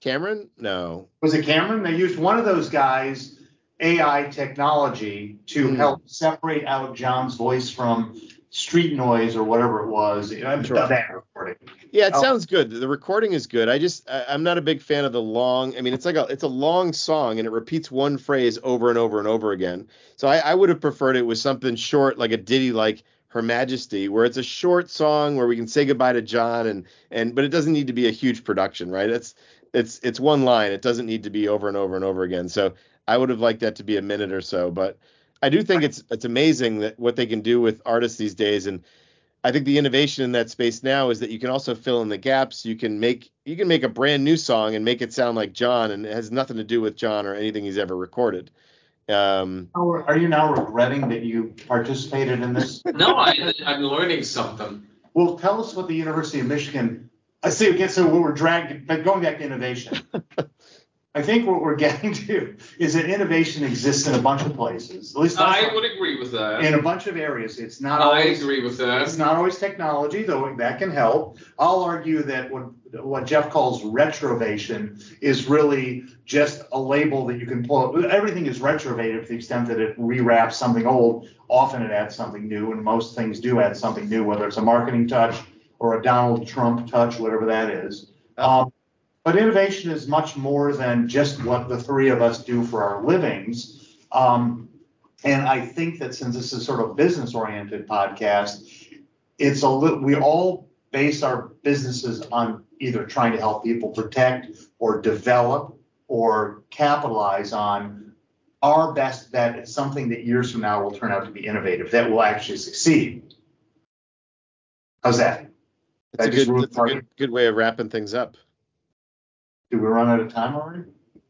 Cameron? No. Was it Cameron? They used one of those guys. AI technology to Hmm. help separate out John's voice from street noise or whatever it was. I'm Sure. that recording. Yeah, it Oh. sounds good. The recording is good. I just I, I'm not a big fan of the long. I mean, it's like a it's a long song and it repeats one phrase over and over and over again. So I, I would have preferred it with something short, like a ditty like Her Majesty, where it's a short song where we can say goodbye to John and and but it doesn't need to be a huge production, right? It's it's it's one line. It doesn't need to be over and over and over again. So I would have liked that to be a minute or so, but I do think it's it's amazing that what they can do with artists these days and I think the innovation in that space now is that you can also fill in the gaps. You can make you can make a brand new song and make it sound like John, and it has nothing to do with John or anything he's ever recorded. Um, are are you now regretting that you participated in this? No, I, I'm learning something. Well, tell us what the University of Michigan. I see. Again, so what we're dragging, but going back to innovation. I think what we're getting to is that innovation exists in a bunch of places. At least I would agree with that. in a bunch of areas. It's not I always. agree with that. It's not always technology, though that can help. I'll argue that what what Jeff calls retrovation is really just a label that you can pull. Everything is retrovative to the extent that it rewraps something old. Often it adds something new, and most things do add something new, whether it's a marketing touch or a Donald Trump touch, whatever that is. Um, but innovation is much more than just what the three of us do for our livings. Um, and I think that since this is sort of a business oriented podcast, it's a little, we all base our businesses on either trying to help people protect or develop or capitalize on our best bet at something that years from now will turn out to be innovative that will actually succeed. How's that? that's a good that's a good good way of wrapping things up. Did we run out of time already?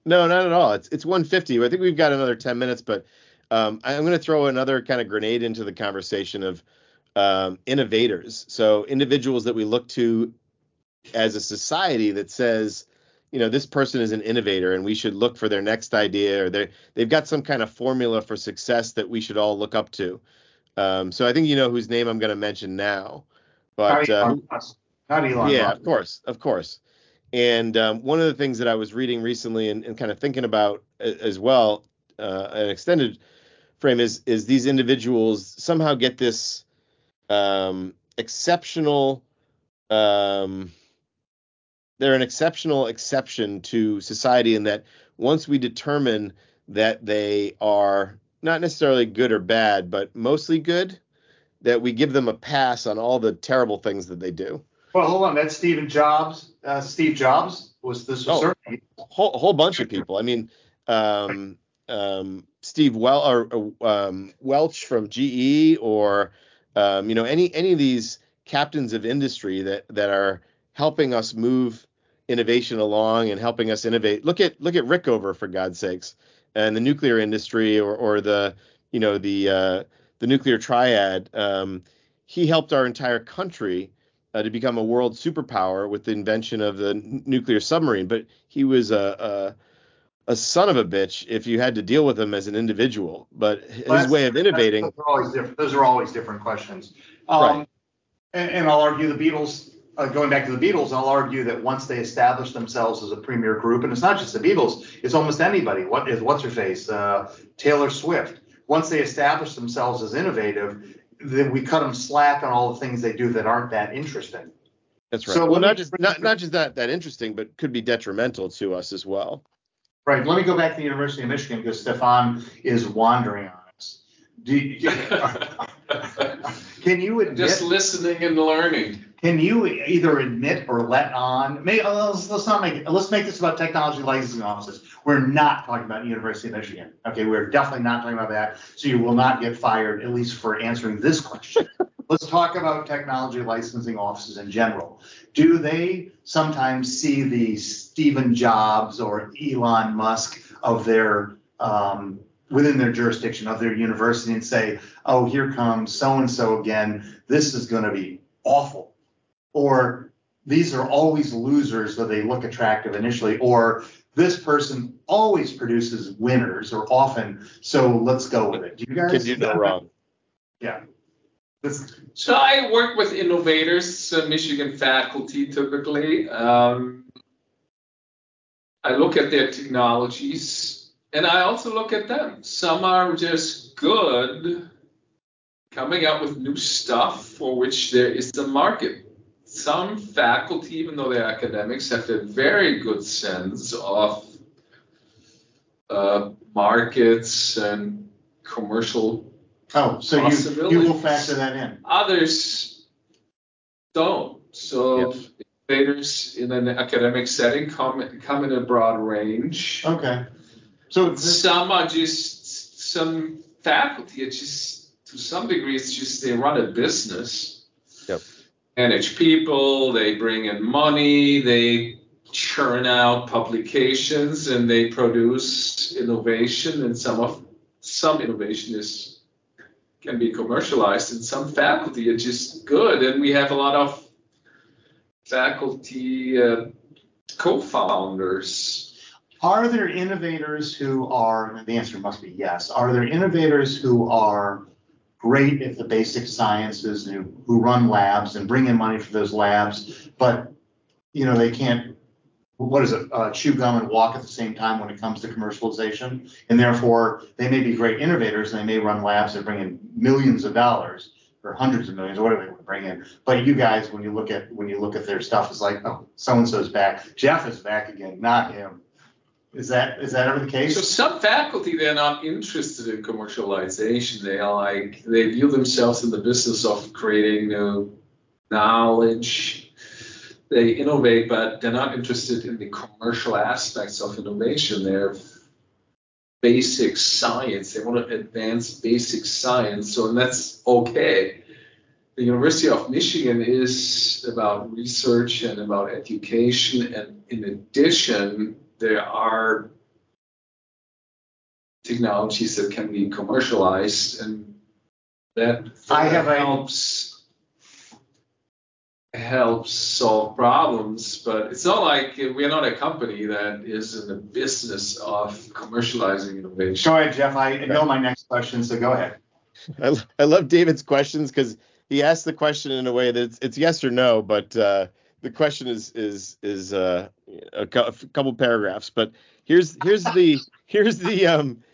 No, not at all. It's it's 150. I think we've got another 10 minutes, but um, I'm going to throw another kind of grenade into the conversation of um, innovators. So individuals that we look to as a society that says, you know, this person is an innovator, and we should look for their next idea, or they they've got some kind of formula for success that we should all look up to. Um, so I think you know whose name I'm going to mention now, but uh, Musk. Not Elon yeah, Musk. of course, of course. And um, one of the things that I was reading recently and, and kind of thinking about as well, uh, an extended frame is is these individuals somehow get this um, exceptional. Um, they're an exceptional exception to society in that once we determine that they are not necessarily good or bad, but mostly good, that we give them a pass on all the terrible things that they do. Well, hold on. That's Stephen Jobs. Uh, Steve Jobs was this was Oh. certainly whole whole bunch of people. I mean, um, um, Steve well or uh, um, Welch from GE, or um, you know any any of these captains of industry that that are helping us move innovation along and helping us innovate. Look at look at Rickover for God's sakes, and the nuclear industry, or or the you know the uh, the nuclear triad. Um, he helped our entire country uh, to become a world superpower with the invention of the n- nuclear submarine. But he was a, a son of a bitch if you had to deal with him as an individual. But his Well, way of innovating, Those are always different. Those are always different questions. Um, Right. and, and I'll argue the Beatles. Uh, going back to the Beatles, I'll argue that once they established themselves as a premier group, and it's not just the Beatles, it's almost anybody. What is what's her face? Uh, Taylor Swift. Once they established themselves as innovative, then we cut them slack on all the things they do that aren't that interesting. that's right. So well, let me not just not not just that that interesting, but could be detrimental to us as well. Right. Let me go back to the University of Michigan because Stefan is wandering on us. Do you, can you admit? Just listening and learning. Can you either admit or let on? May, uh, let's, let's not make let's make this about technology licensing offices. We're not talking about University of Michigan. Okay, we're definitely not talking about that. So you will not get fired, at least for answering this question. let's talk about technology licensing offices in general. Do they sometimes see the Stephen Jobs or Elon Musk of their um, within their jurisdiction of their university and say, "Oh, here comes so and so again. This is going to be awful." or these are always losers, though they look attractive initially, or this person always produces winners or often, so let's go with it. Do you guys? Can do no wrong. Yeah. This, So I work with innovators, uh, Michigan faculty typically. Um, I look at their technologies and I also look at them. Some are just good coming up with new stuff for which there is a market. Some faculty, even though they're academics, have a very good sense of uh, markets and commercial oh, so you, you will factor that in. Others don't. So Yep. innovators in an academic setting come come in a broad range. Okay. So this, Some are just some faculty are just to some degree it's just they run a business. Manage people, they bring in money, they churn out publications and they produce innovation and some of some innovation is can be commercialized and some faculty are just good and we have a lot of faculty uh, co-founders are there innovators who are? The answer must be yes. Are there innovators who are great if the basic sciences who, who run labs and bring in money for those labs, but you know they can't what is it uh, chew gum and walk at the same time when it comes to commercialization. And therefore they may be great innovators and they may run labs that bring in millions of dollars or hundreds of millions or whatever they want to bring in. But you guys when you look at when you look at their stuff it's like oh so and so's back. Jeff is back again not him is that is that ever the case? So some faculty they're not interested in commercialization. They are like they view themselves in the business of creating new knowledge. They innovate, but they're not interested in the commercial aspects of innovation. They're basic science. They want to advance basic science. So and that's okay. The University of Michigan is about research and about education, and in addition, there are technologies that can be commercialized and that I have a- helps helps solve problems but it's not like we're not a company that is in the business of commercializing innovation. Go ahead jeff. I know my next question so go ahead. I, I love David's questions because he asked the question in a way that it's, it's yes or no, but uh, the question is is is uh, a, cou- a couple paragraphs. But here's here's the here's the um,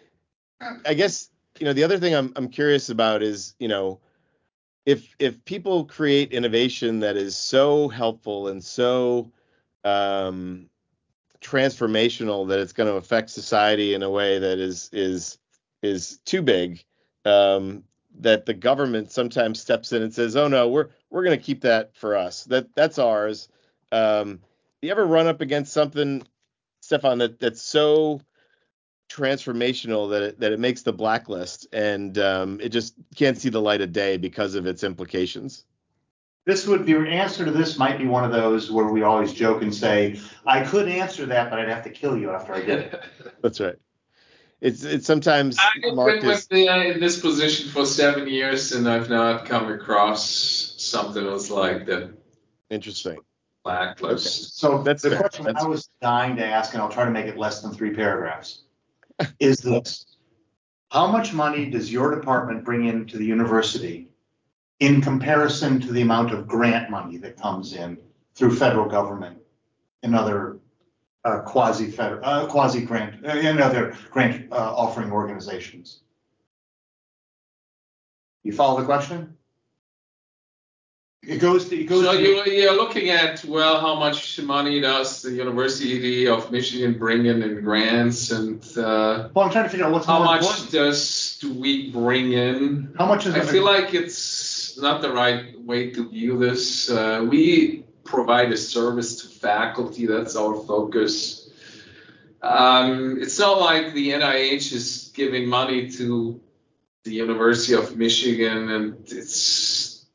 I guess you know the other thing I'm I'm curious about is you know if if people create innovation that is so helpful and so um, transformational that it's going to affect society in a way that is is is too big um, that the government sometimes steps in and says, "Oh no, we're we're going to keep that for us. That that's ours." Um, you ever run up against something, Stefan, that that's so transformational that it that it makes the blacklist and um, it just can't see the light of day because of its implications? this would be your answer to this might be one of those where we always joke and say i could answer that but i'd have to kill you after i did it That's right. It's it's sometimes I've been with the, uh, in this position for seven years and I've not come across something else like that. interesting. blacklist. So That's the fair. question That's I was dying to ask, and I'll try to make it less than three paragraphs, is this. How much money does your department bring into the university in comparison to the amount of grant money that comes in through federal government and other uh, quasi-federal, uh, quasi-grant, uh, and other grant uh, offering organizations? You follow the question? It goes to, it goes So to. you, you're looking at, well, how much money does the University of Michigan bring in in grants and uh, Well, I'm trying to figure out what's how much important. does do we bring in? How much is I feel like it's not the right way to view this. Uh, we provide a service to faculty, that's our focus. Um, it's not like the NIH is giving money to the University of Michigan and it's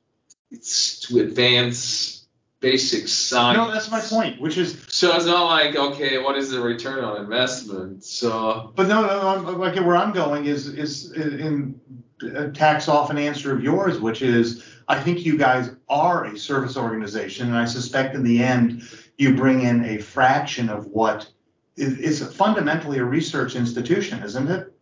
it's to advance basic science. No, that's my point, which is, So it's not like, okay, what is the return on investment? So but no, no, I'm, like where I'm going is is in uh, tax off an answer of yours, which is I think you guys are a service organization, and I suspect in the end you bring in a fraction of what is, fundamentally a research institution, isn't it?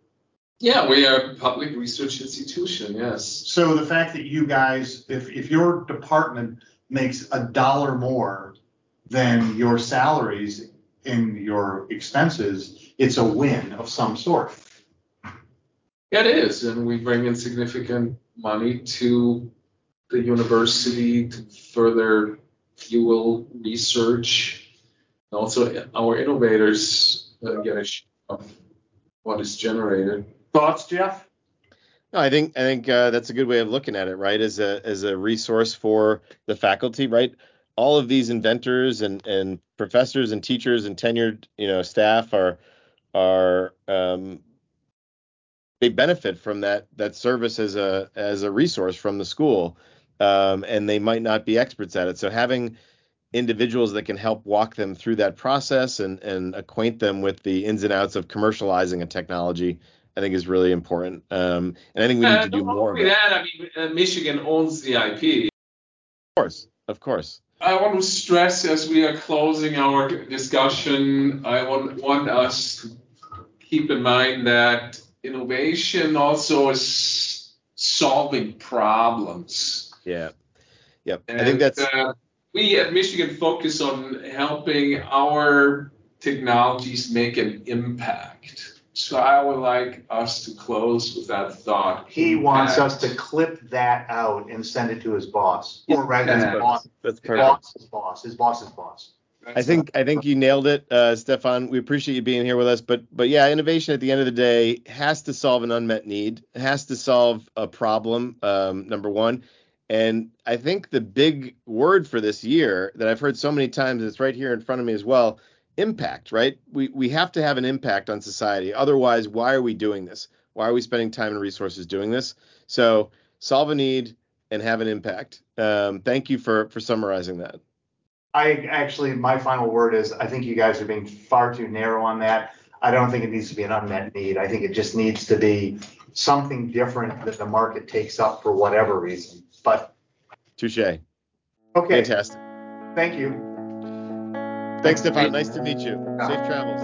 yeah, we are a public research institution, yes. So the fact that you guys, if if your department makes a dollar more than your salaries in your expenses, it's a win of some sort. It is, and we bring in significant money to the university to further fuel research. And also, our innovators uh, get a share of what is generated. Thoughts, Jeff? No, I think I think uh, that's a good way of looking at it, right? As a as a resource for the faculty, right? All of these inventors and and professors and teachers and tenured you know staff are are um, they benefit from that that service as a as a resource from the school, um, and they might not be experts at it. So having individuals that can help walk them through that process and and acquaint them with the ins and outs of commercializing a technology I think is really important. Um, and I think we need Uh, to do more of that. that, I mean, uh, Michigan owns the IP. Of course, of course. I want to stress as we are closing our discussion, I want, want us to keep in mind that innovation also is solving problems. Yeah. Yep. And, I think that's uh, we at Michigan focus on helping our technologies make an impact. So I would like us to close with that thought. He wants us to clip that out and send it to his boss, or rather his boss, that's his boss's boss, his boss's boss. I think I think you nailed it, uh, Stefan. We appreciate you being here with us. But but yeah, innovation at the end of the day has to solve an unmet need. It has to solve a problem. Um, number one, and I think the big word for this year that I've heard so many times, it's right here in front of me as well. Impact, right? We we have to have an impact on society. Otherwise, why are we doing this? Why are we spending time and resources doing this? So solve a need and have an impact. Um, thank you for for summarizing that. I actually, my final word is, I think you guys are being far too narrow on that. I don't think it needs to be an unmet need. I think it just needs to be something different that the market takes up for whatever reason. But, Touche. okay, Fantastic. thank you. Thanks, Stefan. Nice to meet you. Safe travels.